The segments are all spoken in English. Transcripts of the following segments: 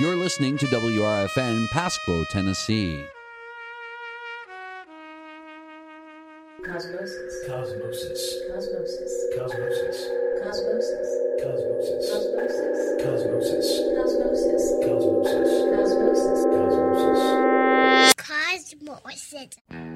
You're listening to WRFN Pasco, Tennessee. Cosmosis. Cosmosis. Cosmosis. Cosmosis. Cosmosis. Cosmosis. Cosmosis. Cosmosis. Cosmosis. Cosmosis. Cosmosis. Cosmosis. Cosmosis.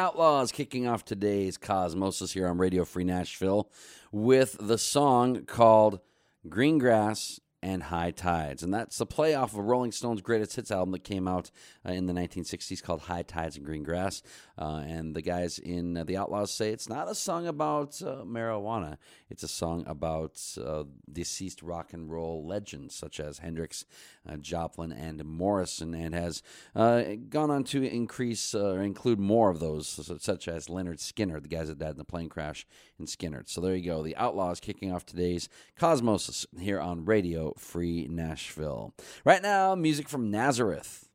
Outlaws kicking off today's Cosmosis here on Radio Free Nashville with the song called Green Grass and High Tides. And that's a play off of Rolling Stones greatest hits album that came out uh, in the 1960s called High Tides and Green Grass. Uh, and the guys in uh, The Outlaws say it's not a song about uh, marijuana, it's a song about uh, deceased rock and roll legends such as Hendrix, uh, Joplin, and Morrison, and has gone on to increase or include more of those, such as Lynyrd Skynyrd, the guys that died in the plane crash Skynyrd. So there you go. The Outlaws kicking off today's Cosmosis here on Radio Free Nashville. Right now, music from Nazareth.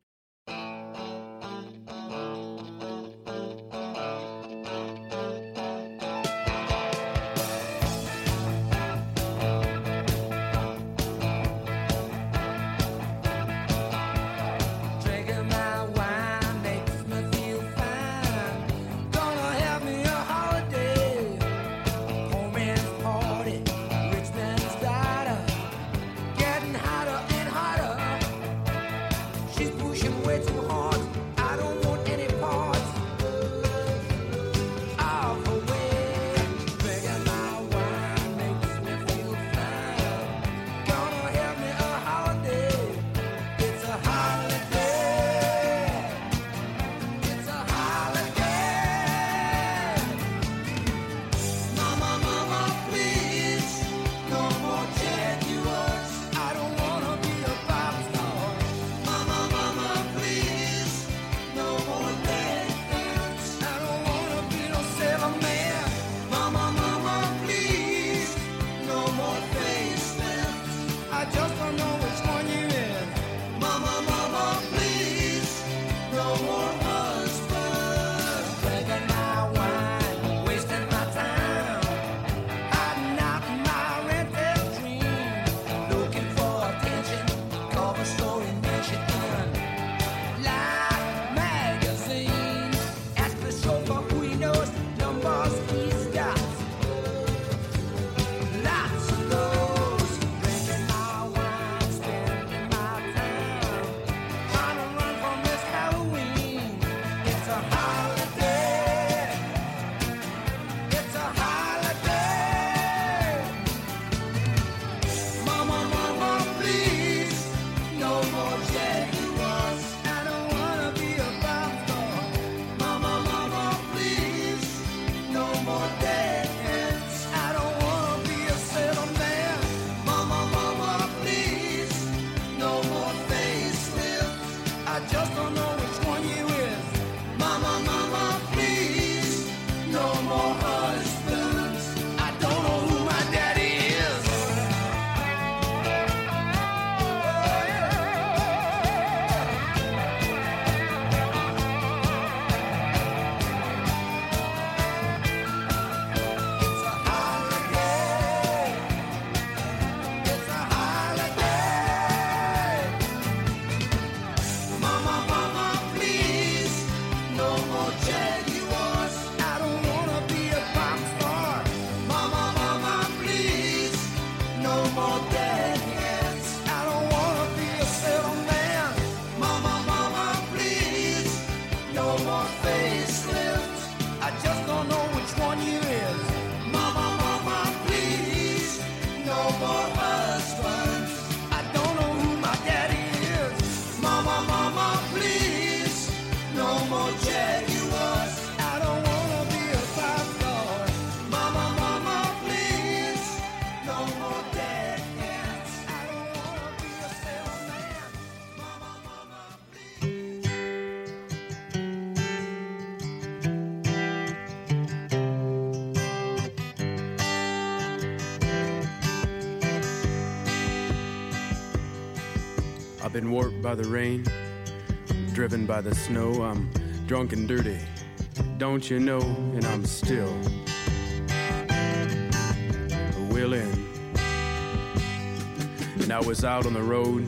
Been warped by the rain, driven by the snow. I'm drunk and dirty, don't you know? And I'm still willing. And I was out on the road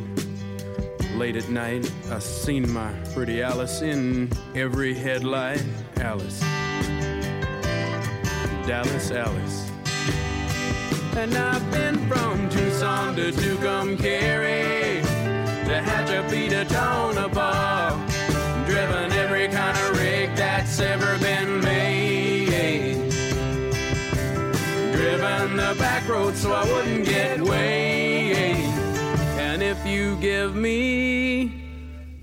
late at night. I seen my pretty Alice in every headlight. Alice, Dallas, Alice. And I've been from Tucson to Tucumcari there had beat a ton tone above, driven every kind of rig that's ever been made. Driven the back road so I wouldn't get weighed. And if you give me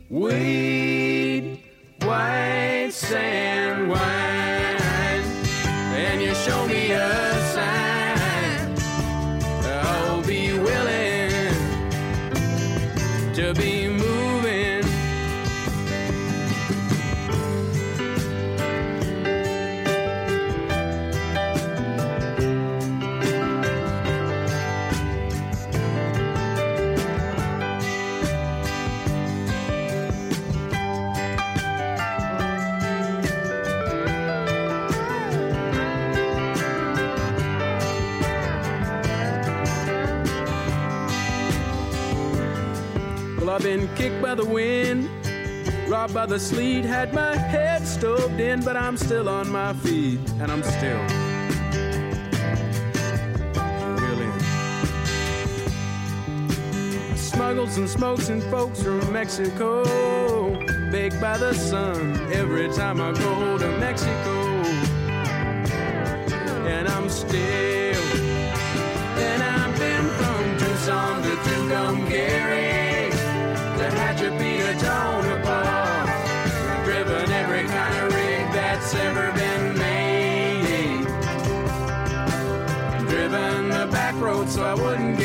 weed, white sand, wine. car by the sleet. Had my head stoved in, but I'm still on my feet. And I'm still. Really. Smuggles and smokes and folks from Mexico. Baked by the sun every time I go to Mexico. And I'm still. And I've been from Tucson to Tucumcari. wouldn't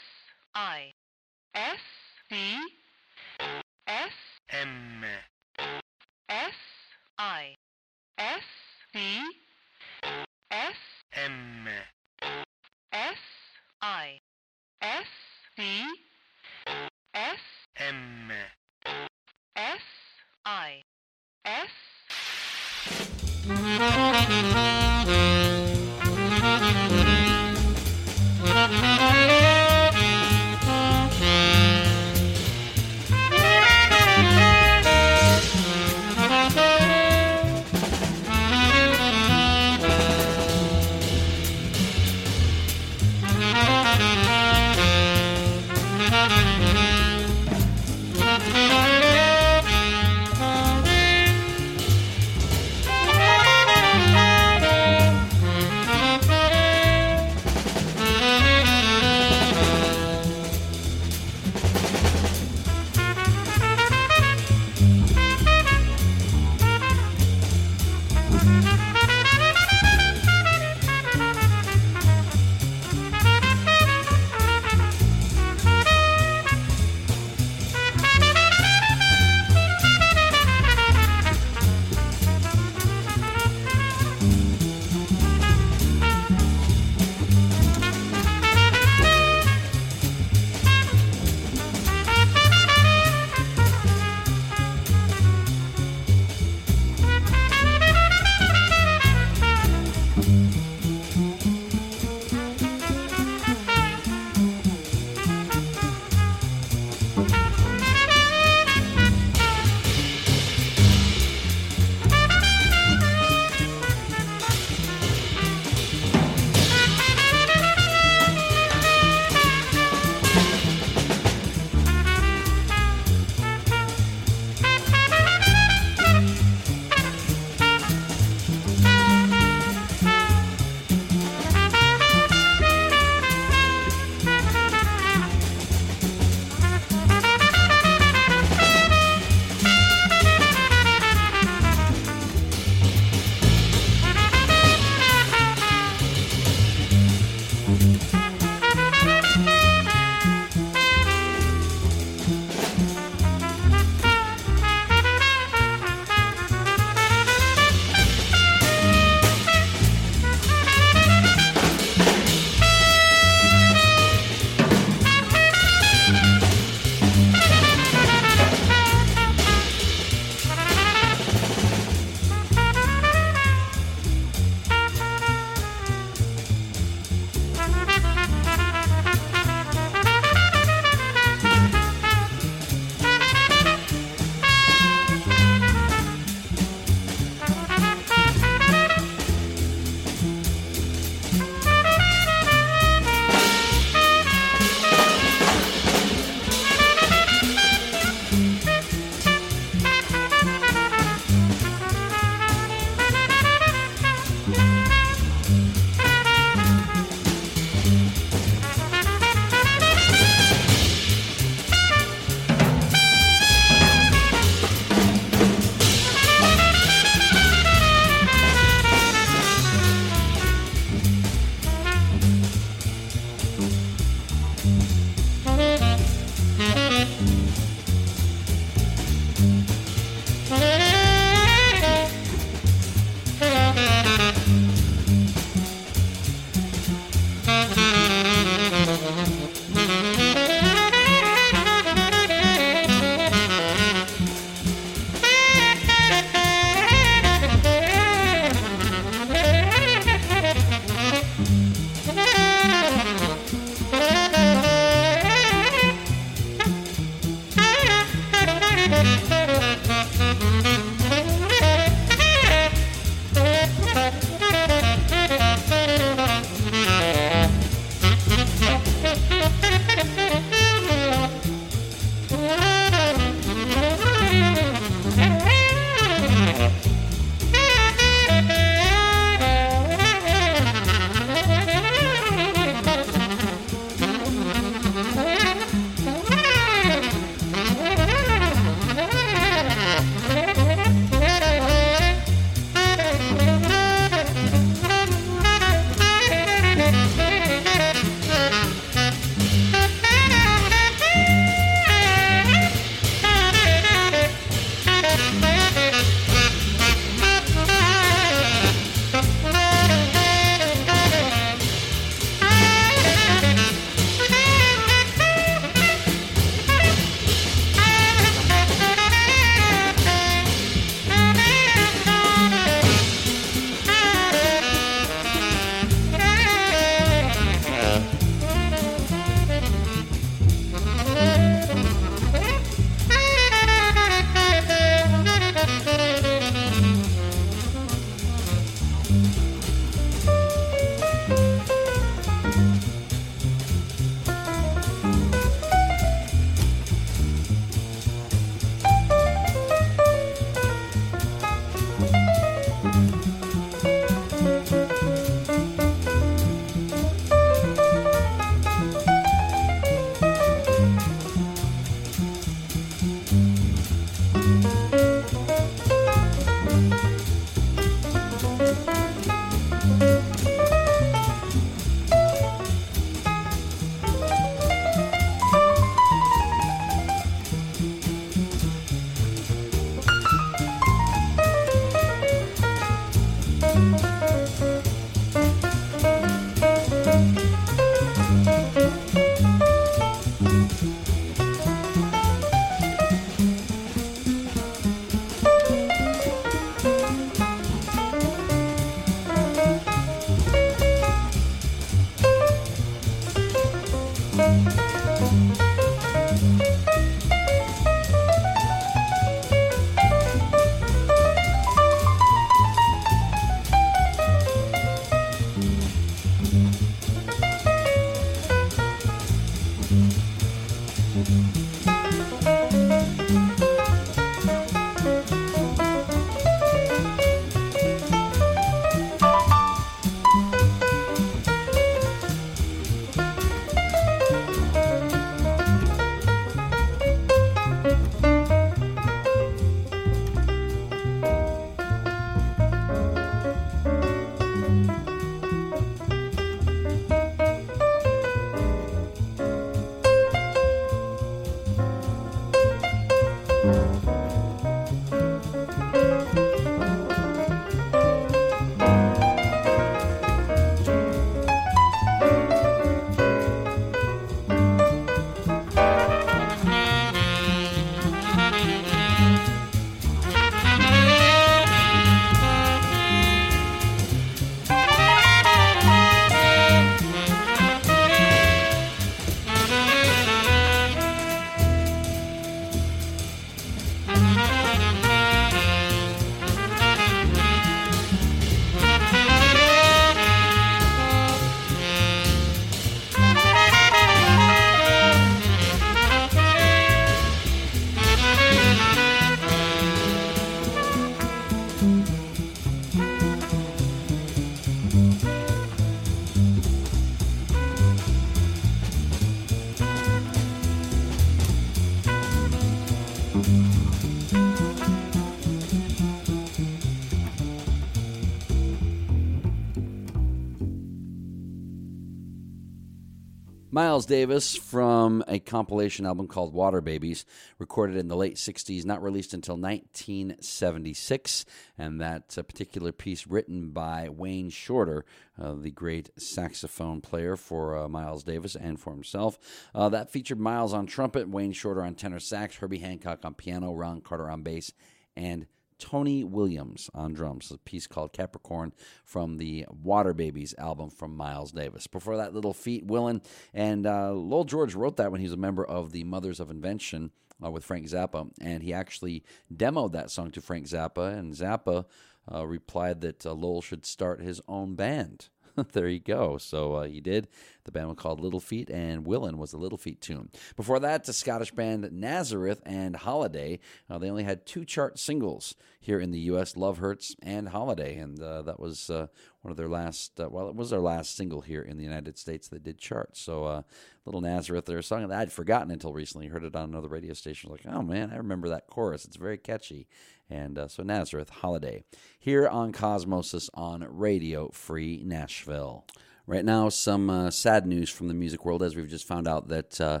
Miles Davis from a compilation album called Water Babies, recorded in the late 60s, not released until 1976. And that uh, particular piece written by Wayne Shorter, uh, the great saxophone player for uh, Miles Davis and for himself. Uh, that featured Miles on trumpet, Wayne Shorter on tenor sax, Herbie Hancock on piano, Ron Carter on bass, and Tony Williams on drums, a piece called Capricorn from the Water Babies album from Miles Davis. Before that, Little Feat, Willin, and uh, Lowell George wrote that when he was a member of the Mothers of Invention uh, with Frank Zappa, and he actually demoed that song to Frank Zappa, and Zappa uh, replied that uh, Lowell should start his own band. there you go. So uh, he did. The band was called Little Feat, and Willin was the Little Feat tune. Before that, the Scottish band Nazareth and Holiday. Uh, they only had two chart singles here in the U.S. Love Hurts and Holiday, and uh, that was uh, one of their last. Uh, well, it was their last single here in the United States that did chart. So, uh, Little Nazareth, they're song that I'd forgotten until recently. Heard it on another radio station. Like, oh man, I remember that chorus. It's very catchy. And uh, so Nazareth Holiday here on Cosmosis on Radio Free Nashville. Right now, some uh, sad news from the music world as we've just found out that uh,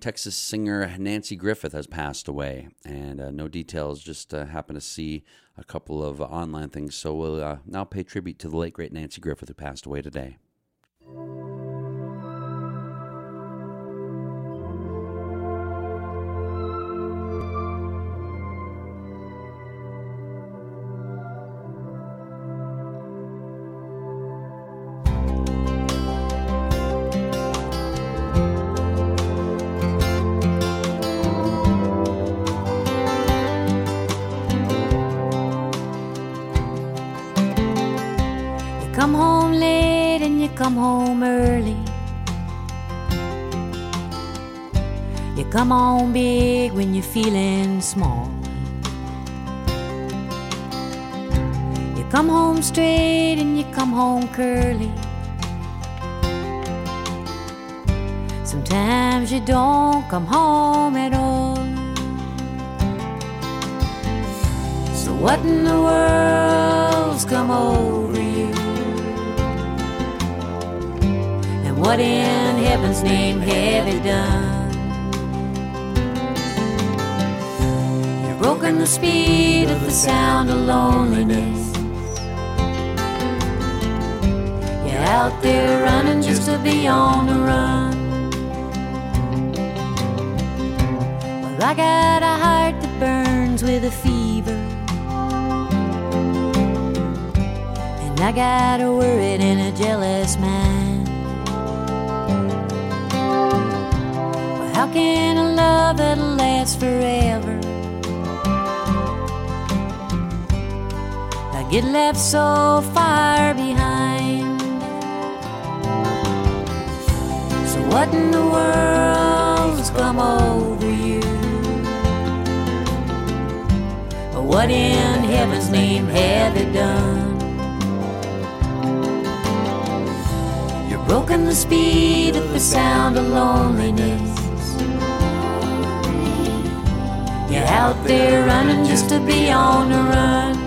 Texas singer Nanci Griffith has passed away. And uh, no details, just uh, happen to see a couple of online things. So we'll uh, now pay tribute to the late, great Nanci Griffith who passed away today. Come home at all. So, what in the world's come over you? And what in heaven's name have you done? You've broken the speed of the sound of loneliness. You're out there running just to be on the run. I got a heart that burns with a fever. And I got a worried and a jealous mind. Well, how can a love that lasts forever? I get left so far behind. So what in the world's come over What in heaven's name have you done? You've broken the speed of the sound of loneliness. You're out there running just to be on the run.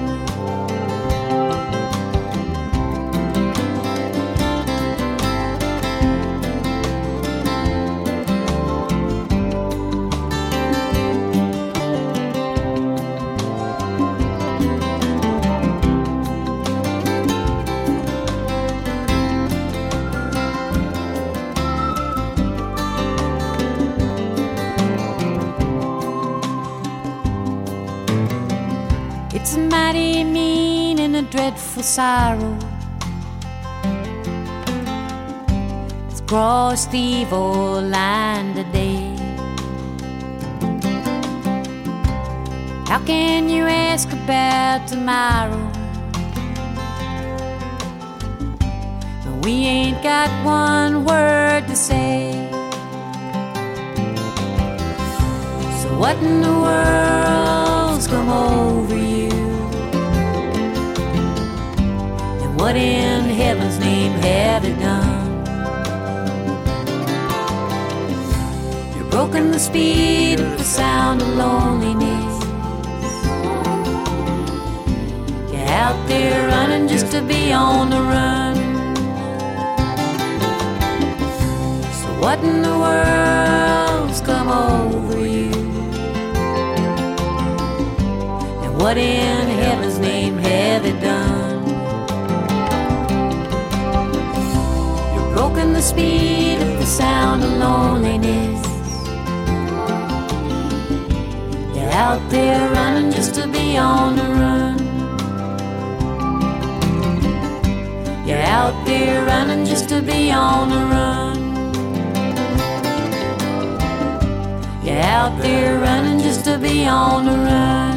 Dreadful sorrow. It's crossed the evil line today. How can you ask about tomorrow? We ain't got one word to say. So what in the world's come over you? What in heaven's name have you done? You've broken the speed of the sound of loneliness. You're out there running just to be on the run. So What in the world's come over you? And what in heaven's name have you done? Speed of the sound of loneliness. You're out there running just to be on the run. You're out there running just to be on the run. You're out there running just to be on the run.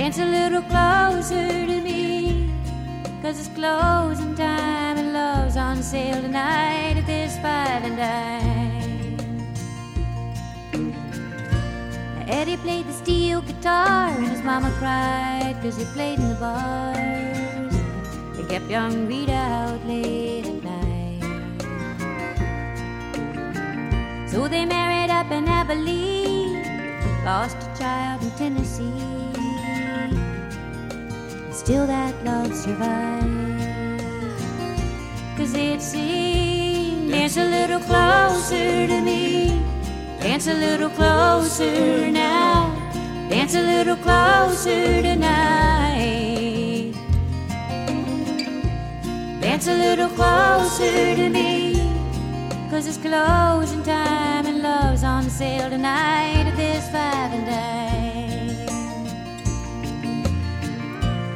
Dance a little closer to me. Cause it's closing time and love's on sale tonight at this five and dime. Eddie played the steel guitar and his mama cried cause he played in the bars. They kept young Rita out late at night. So they married up in Abilene, lost a child in Tennessee. Still that love survived. Cause they'd sing, dance a little closer to me. Dance a little closer now. Dance a little closer tonight. Dance a little closer to me. Cause it's closing time and love's on sale tonight at this five and dime.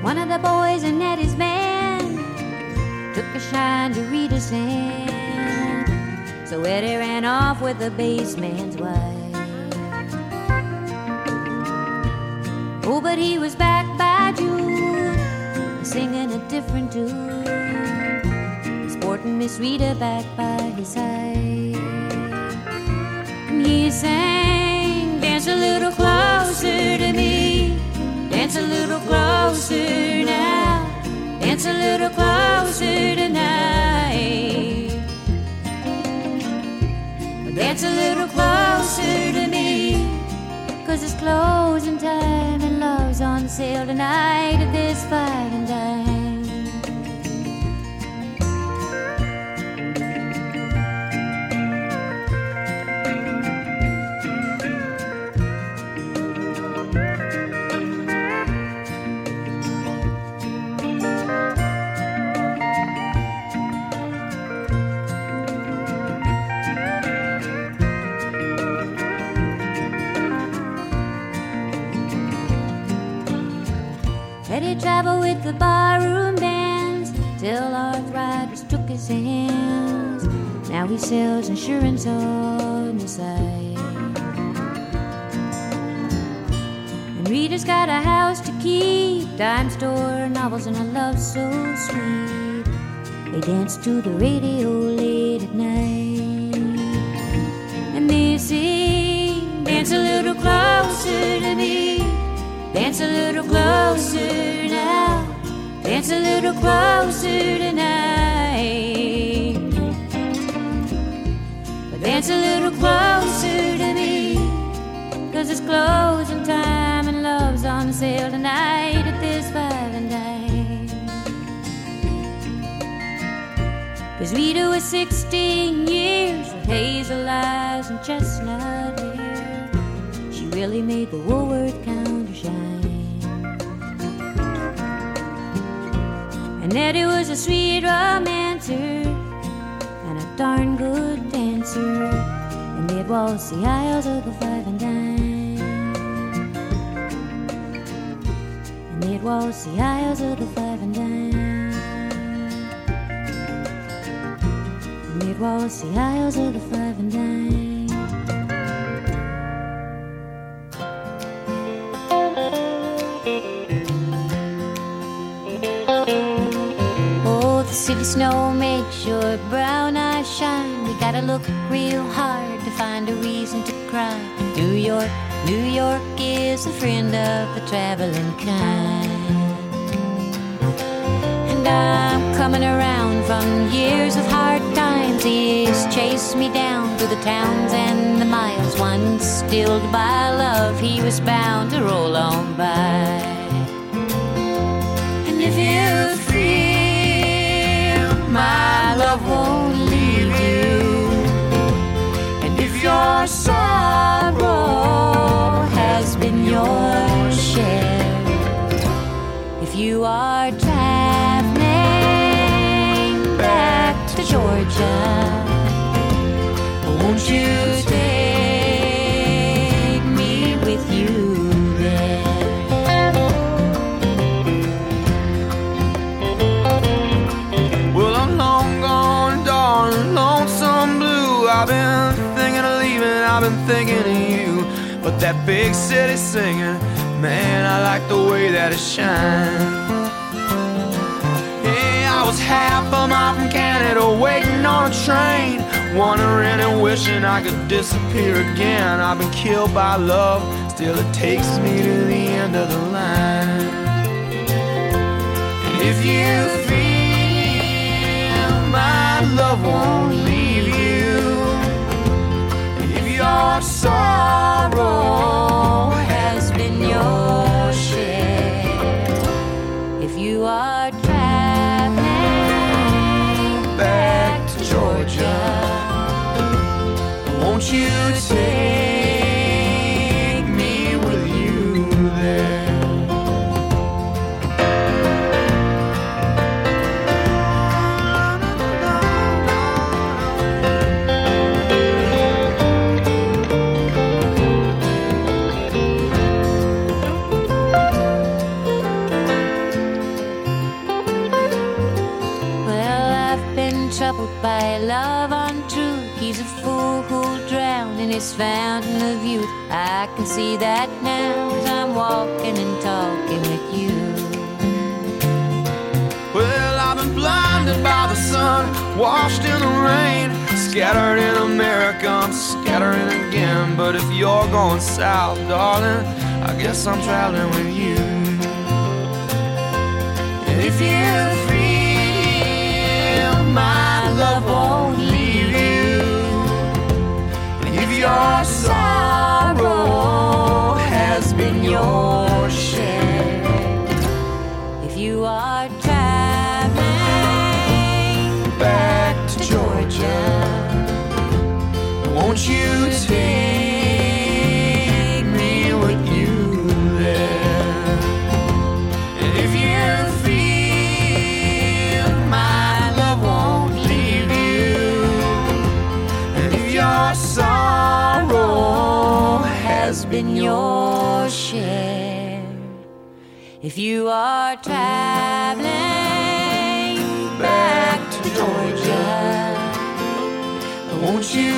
One of the boys in Eddie's band took a shine to Rita's hand. So Eddie ran off with the bassman's wife. Oh, but he was back by June, singing a different tune sporting Miss Rita back by his side. And he sang, Dance a little closer now, dance a little closer tonight. Dance a little closer to me, cause it's closing time and love's on sale tonight at this five and dime. Traveled with the barroom bands till our arthritis took his hands. Now he sells insurance on the side. And Rita's got a house to keep, dime store, novels, and a love so sweet. They dance to the radio late at night. And they sing, dance a little closer to me. Dance a little closer now. Dance a little closer tonight. But dance a little closer to me. Cause it's closing time and love's on sale tonight at this five and dime. Cause Rita was 16 years with hazel eyes and chestnut hair. She really made the Woolworth counter And Eddie was a sweet romancer and a darn good dancer. And they it was the aisles of the Five and Dime. And it was the aisles of the Five and Dime. And it was the aisles of the Five and Dime. City snow makes your brown eyes shine. We gotta look real hard to find a reason to cry. New York, New York is a friend of the traveling kind. And I'm coming around from years of hard times. He's chased me down through the towns and the miles. Once stilled by love, he was bound to roll on by. Your sorrow has been your share, if you are traveling back to Georgia, won't you thinking of you. But that big city singing, man, I like the way that it shines. Yeah, I was half a mile from Canada, waiting on a train, wondering and wishing I could disappear again. I've been killed by love, still it takes me to the end of the line. And if you feel my love won't leave your sorrow has been your share. If you are traveling back to Georgia, won't you take by love untrue. He's a fool who'll drown in his fountain of youth. I can see that now as I'm walking and talking with you. Well, I've been blinded by the sun, washed in the rain, scattered in America, I'm scattering again. But if you're going south, darling, I guess I'm traveling with you. And if you feel my love won't leave you, and if your sorrow has been your share. If you are traveling back to Georgia. Won't you take been your share. If you are traveling back to Georgia, Won't you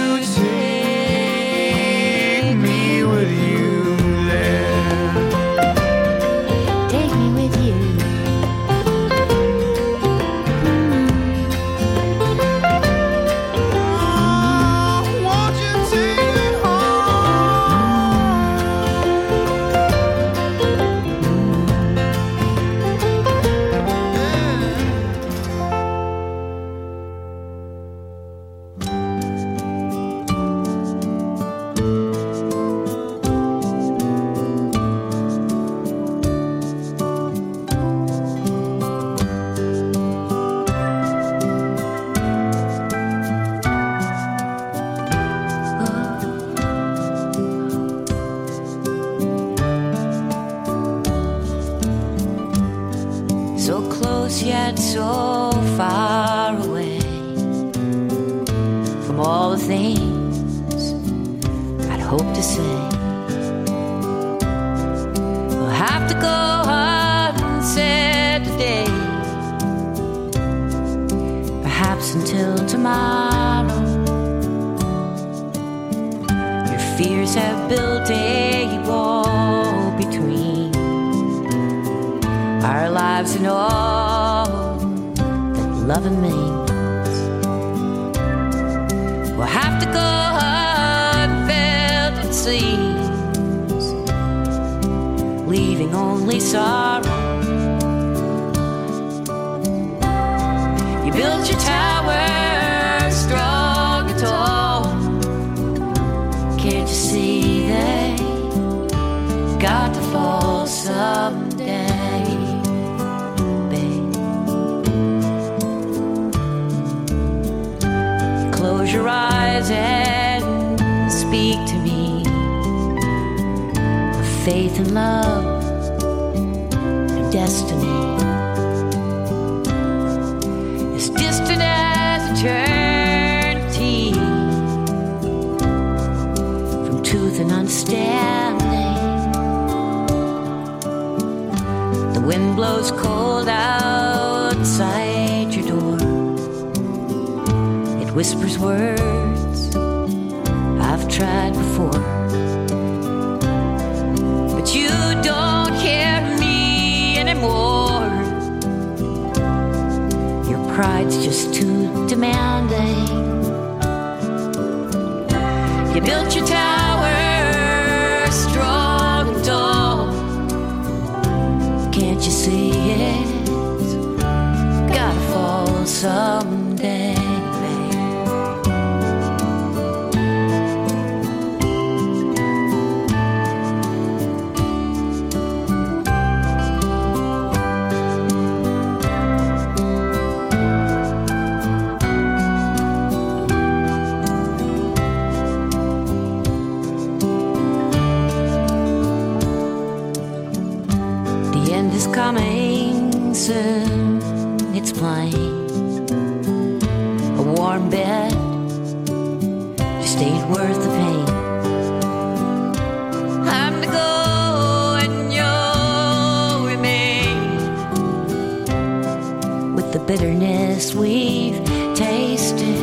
we've tasted.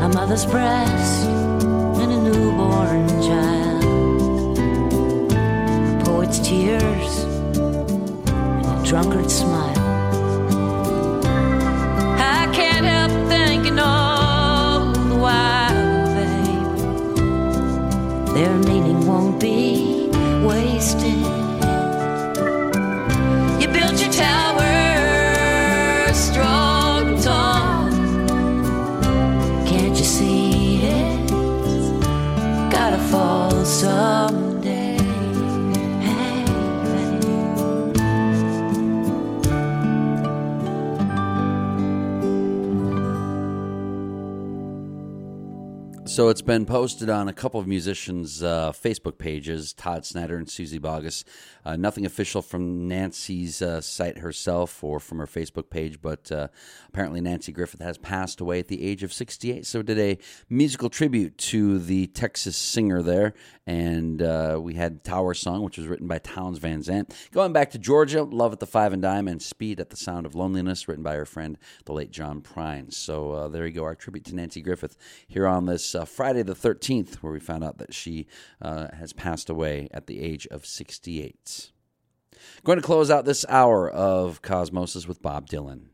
A mother's breast and a newborn child A poet's tears and a drunkard's smile. So it's been posted on a couple of musicians' uh, Facebook pages, Todd Snider and Suzy Bogguss. Uh, nothing official from Nanci's uh, site herself or from her Facebook page, but uh, apparently Nanci Griffith has passed away at the age of 68. So did a musical tribute to the Texas singer there, and uh, we had Tower Song, which was written by Townes Van Zandt. Going back to Georgia, Love at the Five and Dime, and Speed at the Sound of Loneliness, written by her friend, the late John Prine. So uh, there you go, our tribute to Nanci Griffith here on this uh, Friday the 13th, where we found out that she uh, has passed away at the age of 68. Going to close out this hour of Cosmosis with Bob Dylan.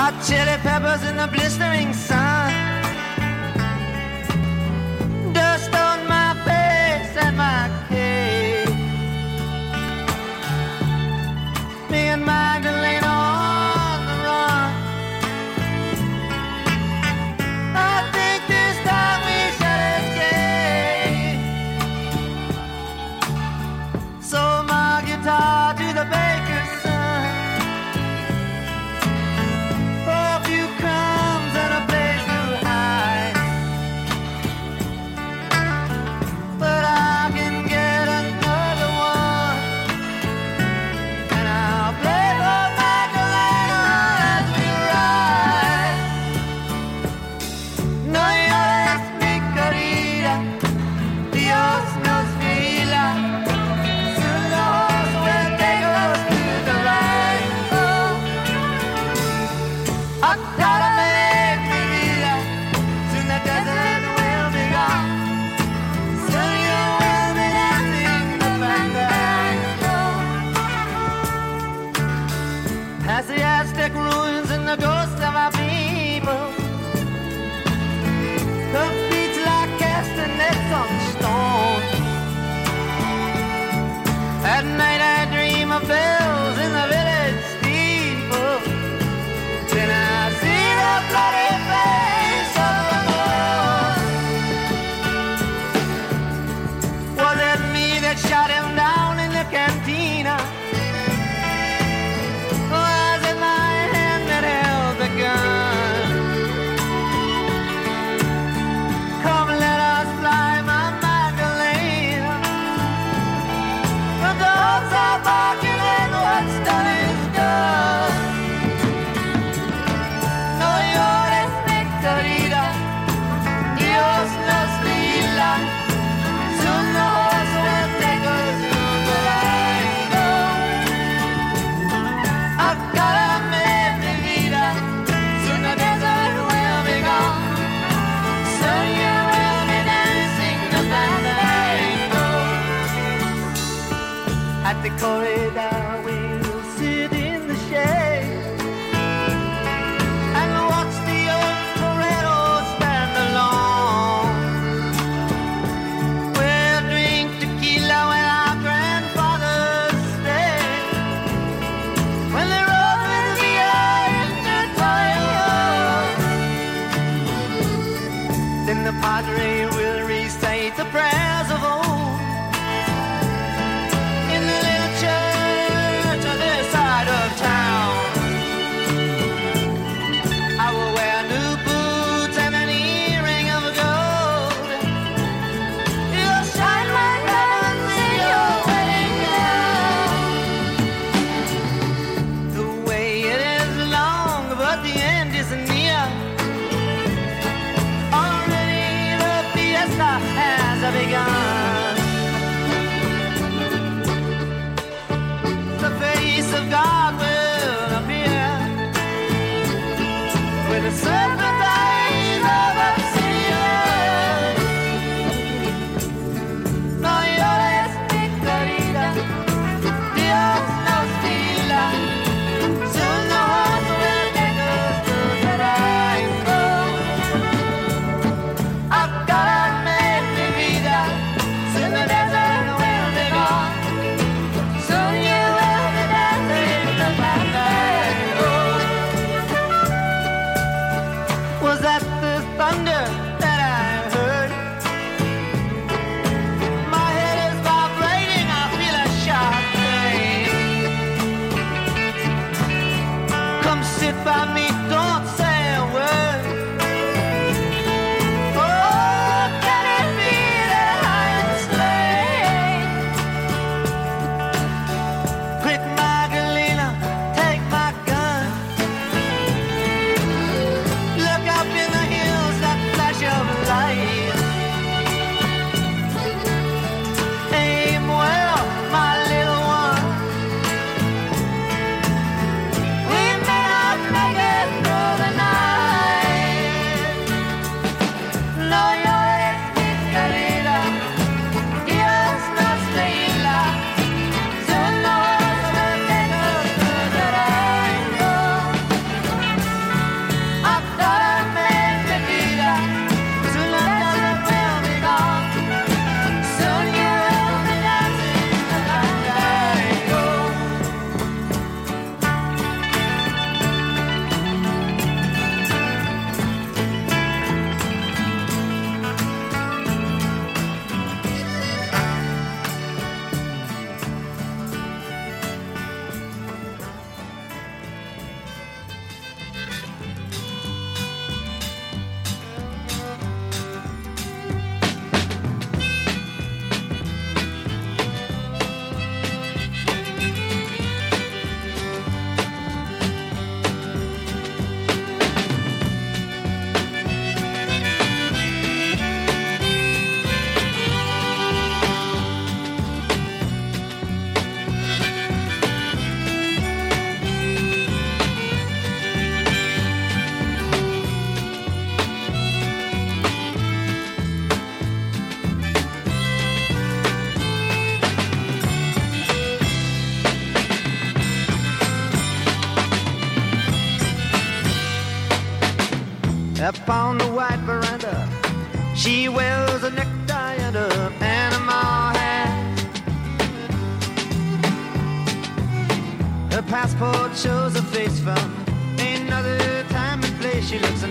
Hot chili peppers in the blistering sun.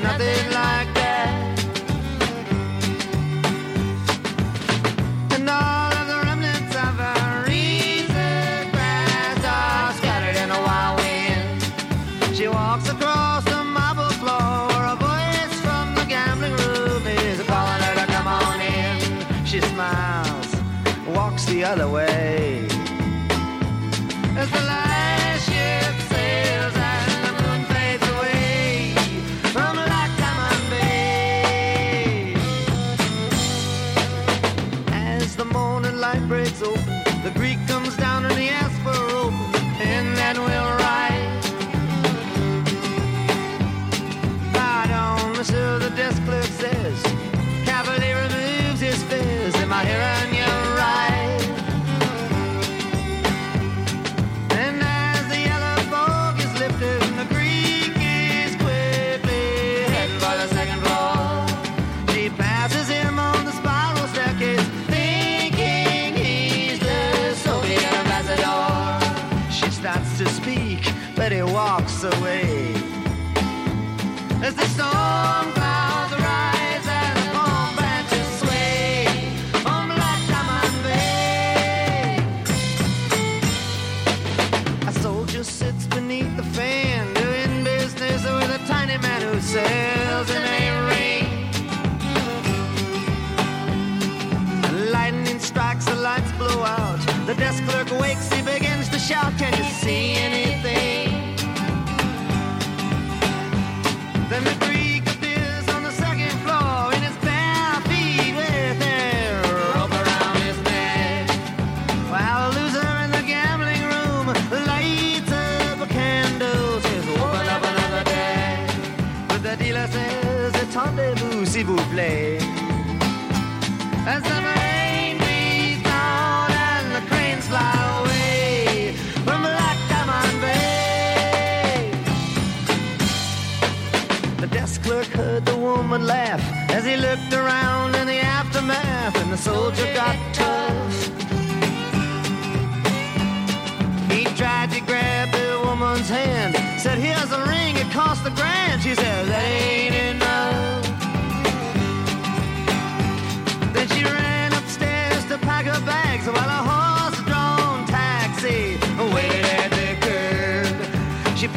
una de las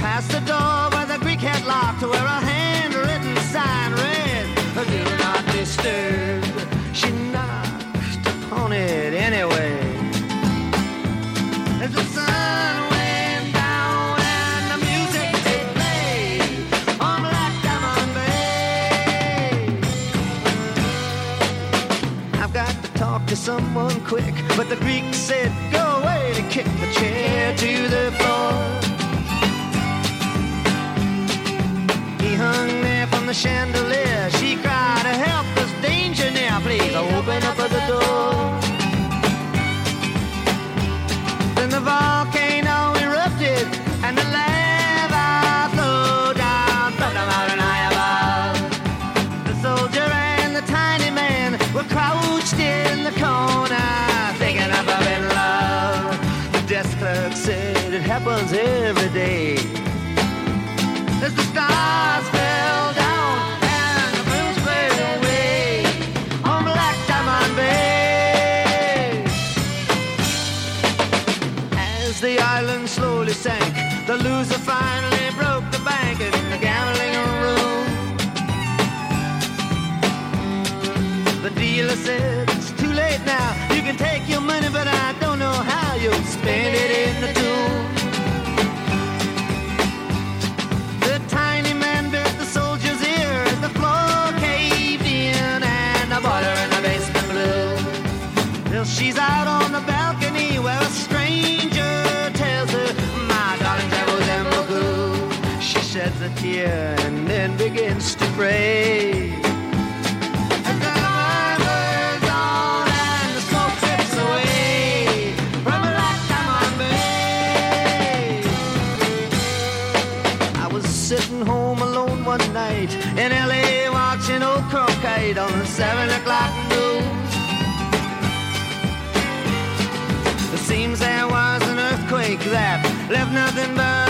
Past the door where the Greek had locked, where a handwritten sign read, Do not disturb. She knocked upon it anyway. As the sun went down and the music did play on Black Diamond Bay. I've got to talk to someone quick, but the Greek said, Go away to kick the chair to the floor. hung there from the chandelier. She cried, help, us, danger now, please. Open up the door. here and then begins to break. The fire burns and the smoke away from a lifetime. I was sitting home alone one night in L.A. watching old Cronkite on the 7 o'clock news. It seems there was an earthquake that left nothing but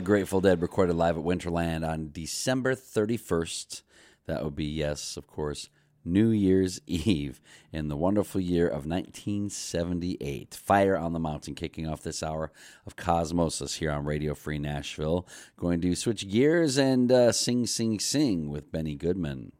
Grateful Dead recorded live at Winterland on December 31st. That would be, yes, of course, New Year's Eve in the wonderful year of 1978. Fire on the Mountain kicking off this hour of Cosmosis here on Radio Free Nashville. Going to switch gears and uh, sing, sing, sing with Benny Goodman.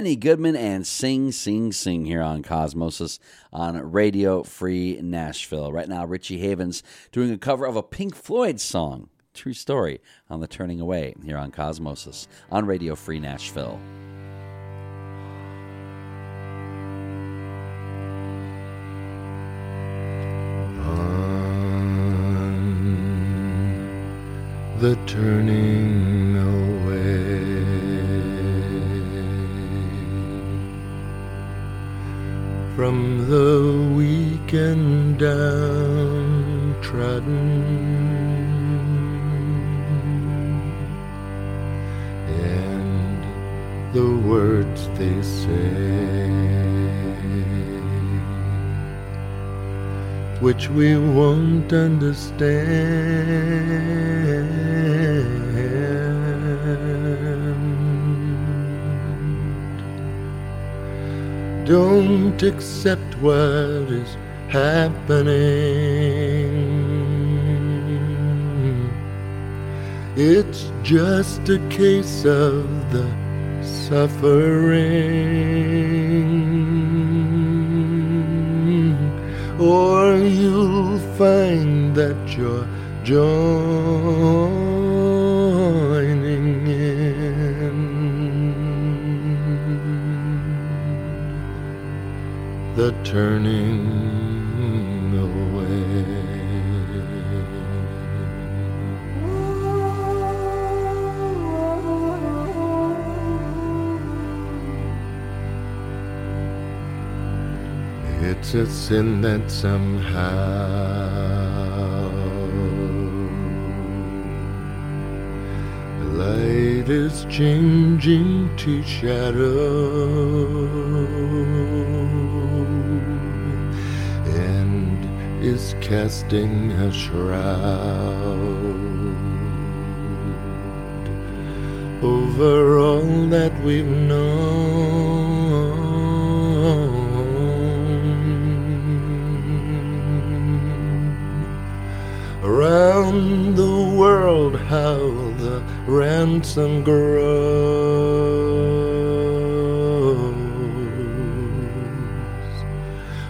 Benny Goodman and Sing, Sing, Sing here on Cosmosis on Radio Free Nashville. Right now, Richie Havens doing a cover of a Pink Floyd song, True Story, on the Turning Away here on Cosmosis on Radio Free Nashville. on the turning From the weak and downtrodden, and the words they say which we won't understand. Don't accept what is happening. It's just a case of the suffering or you'll find that you're joining the turning away. It's a sin that somehow light is changing to shadow is casting a shroud over all that we've known. Around the world, how the ransom grows.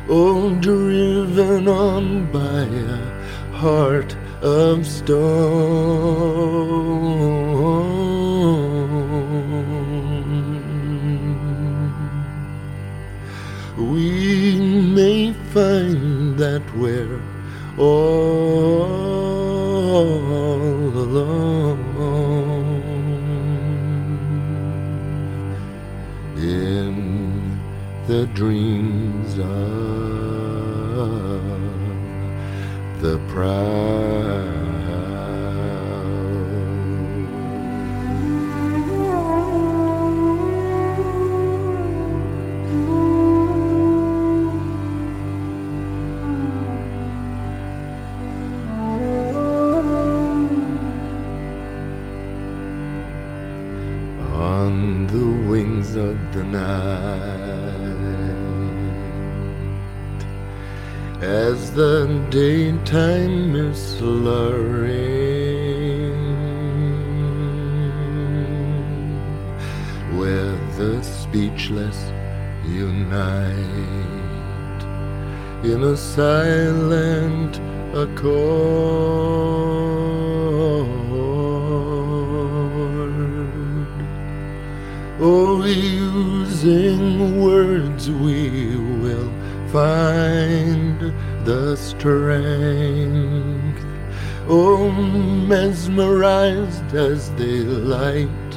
Oh, driven on by a heart of stone. We may find that we're all alone in the dreams on the wings of the night as the daytime is slurring. Where the speechless unite in a silent accord. Oh, using words we will find the strength. Oh, mesmerized as they light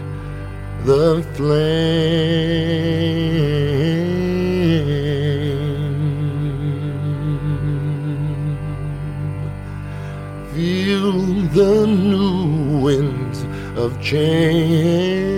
the flame. Feel the new winds of change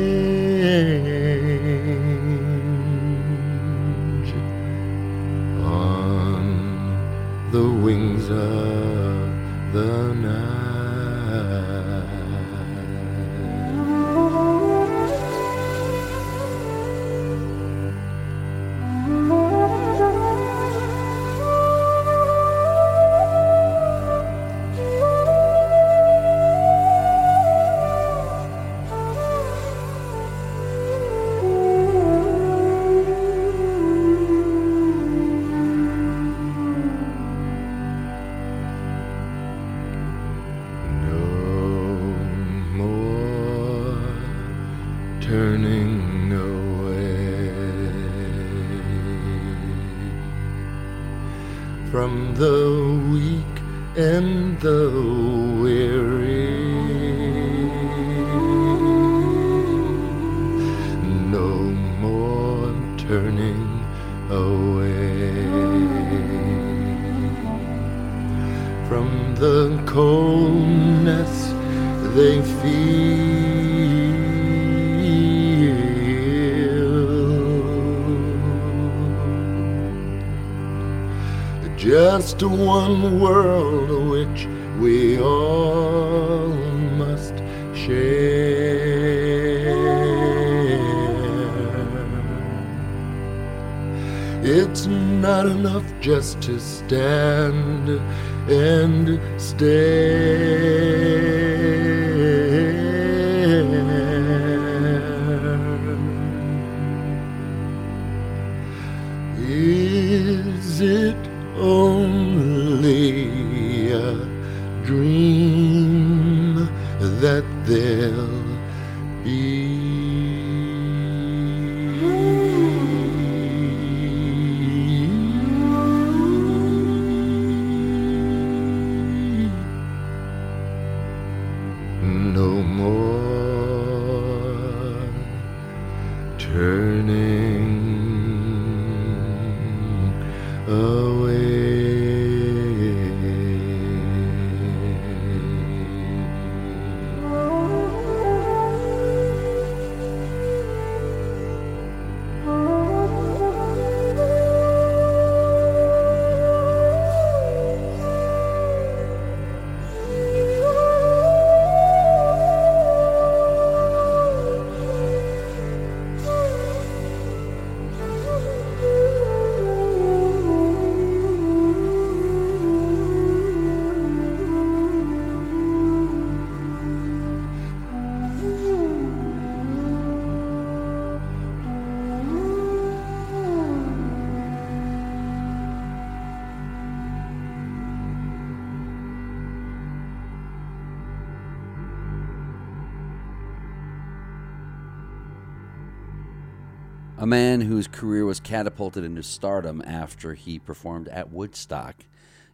A man whose career was catapulted into stardom after he performed at Woodstock.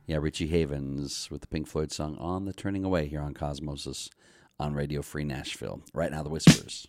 Yeah, Richie Havens with the Pink Floyd song On the Turning Away here on Cosmosis on Radio Free Nashville. Right now, The Whispers.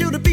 you the.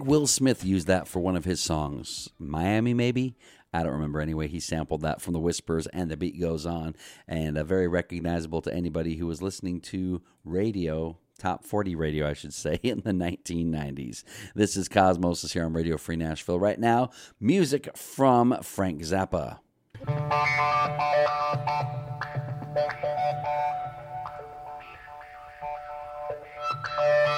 think Will Smith used that for one of his songs, Miami, maybe. I don't remember anyway. He sampled that from The Whispers, and the beat goes on, and uh, very recognizable to anybody who was listening to radio top 40 radio, I should say, in the 1990s. This is Cosmosis here on Radio Free Nashville. Right now, music from Frank Zappa.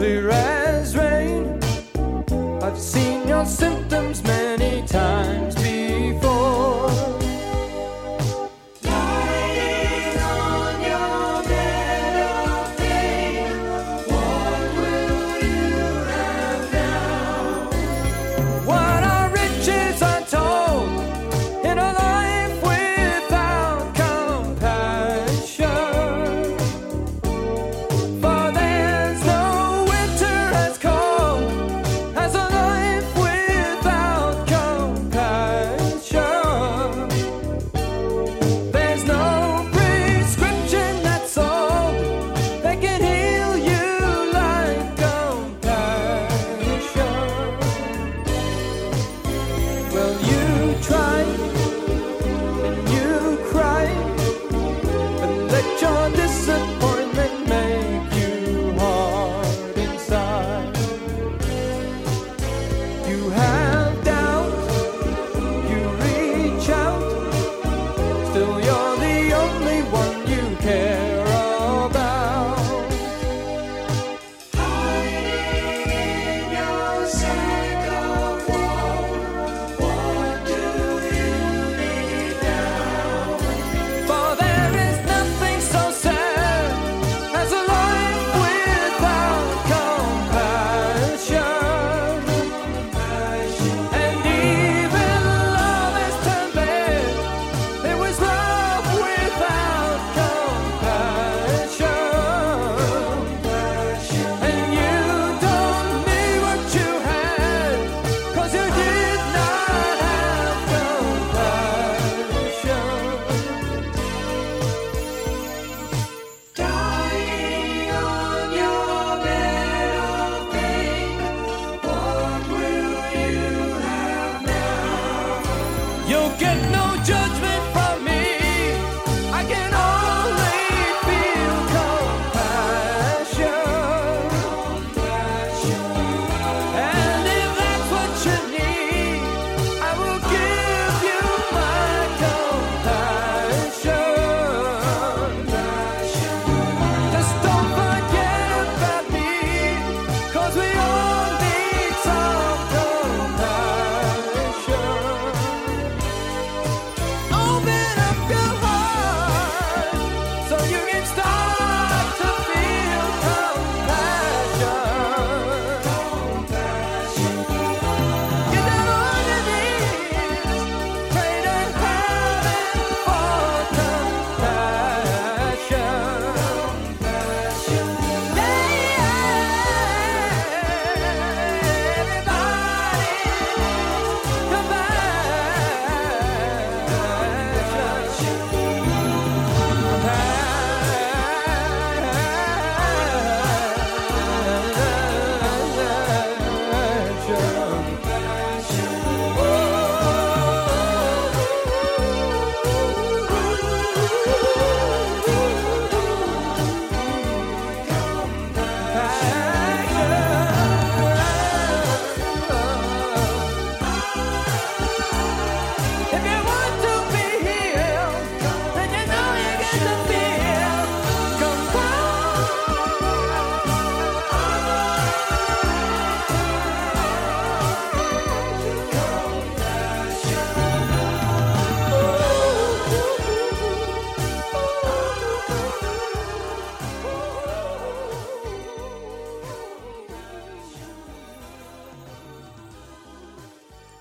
clear as rain. I've seen your symptoms many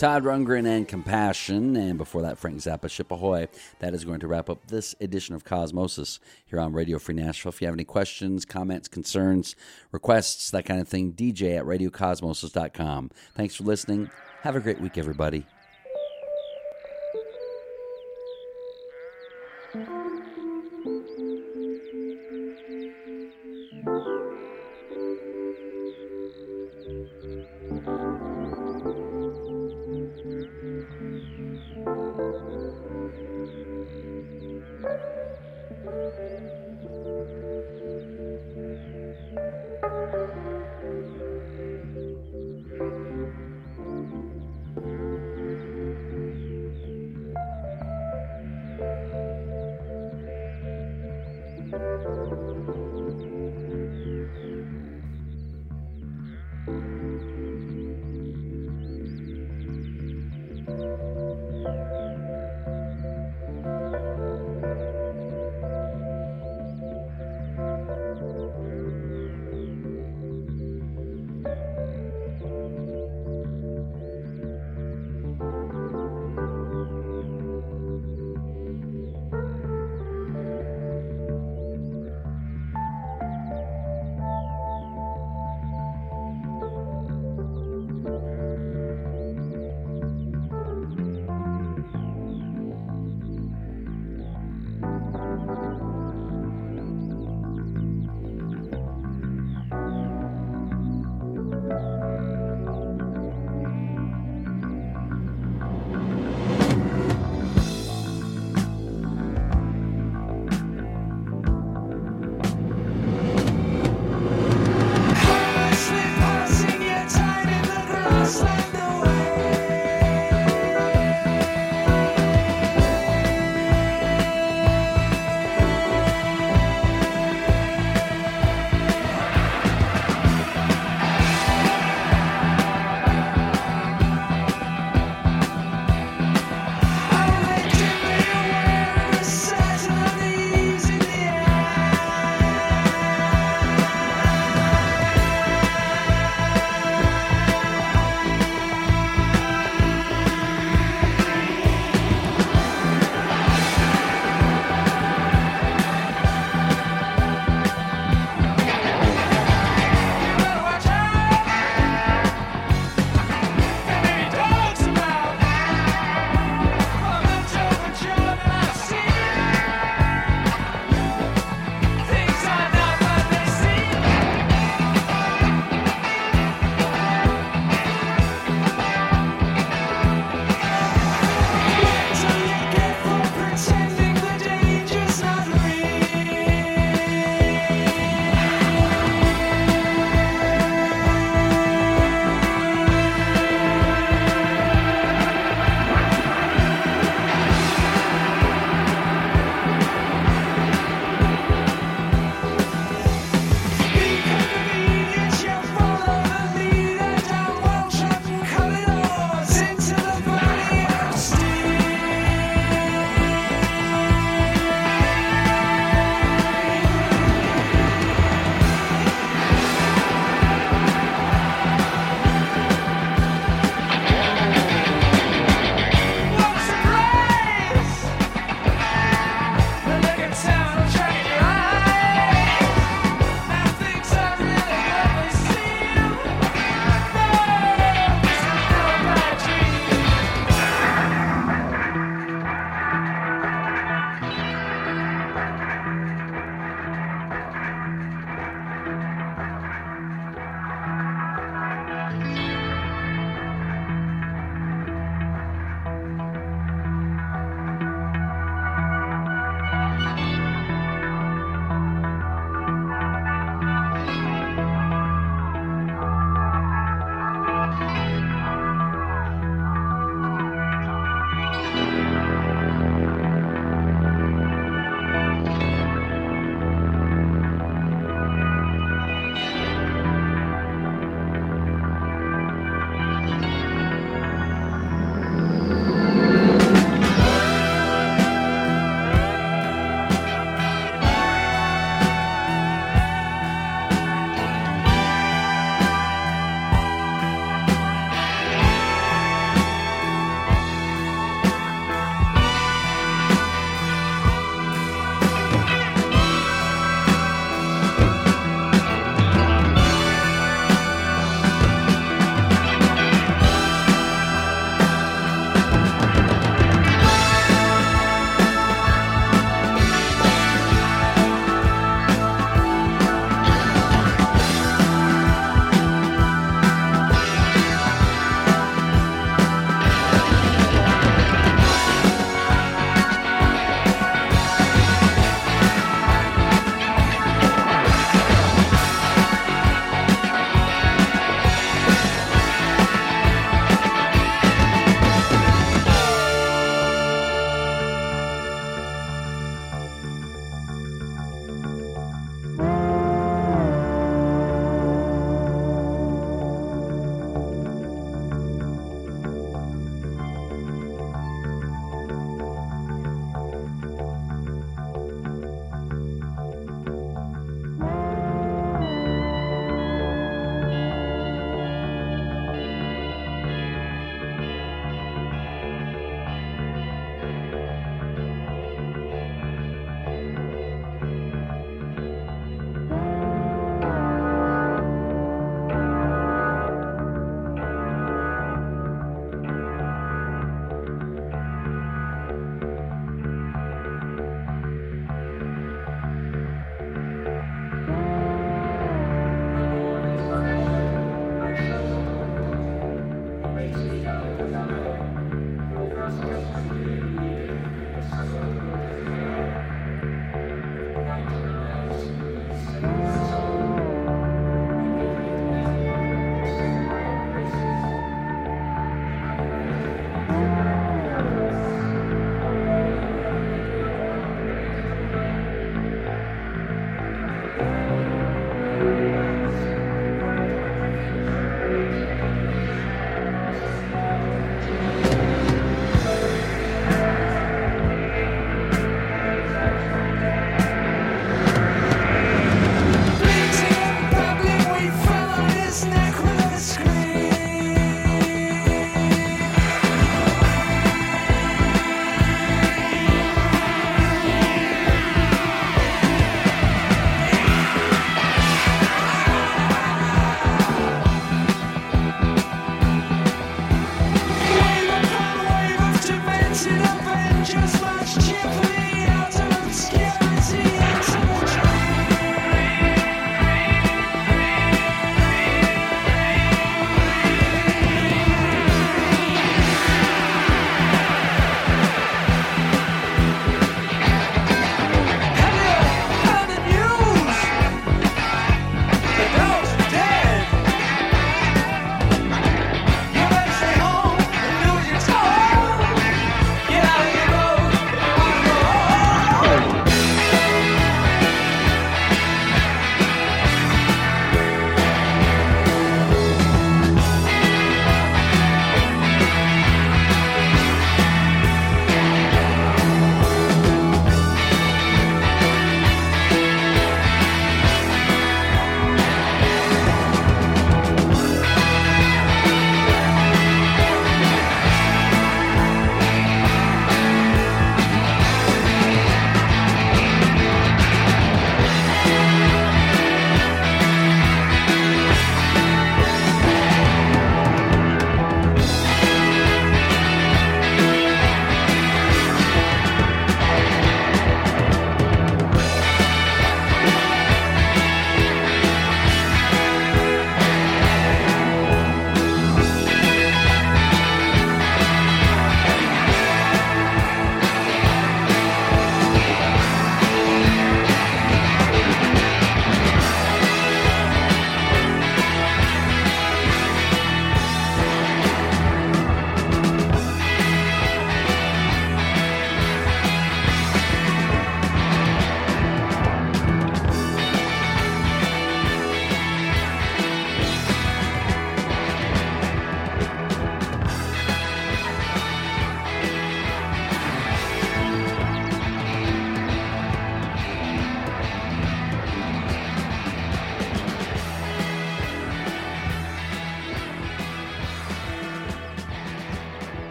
Todd Rundgren and Compassion, and before that, Frank Zappa, Ship Ahoy. That is going to wrap up this edition of Cosmosis here on Radio Free Nashville. If you have any questions, comments, concerns, requests, that kind of thing, DJ at radiocosmosis.com. Thanks for listening. Have a great week, everybody.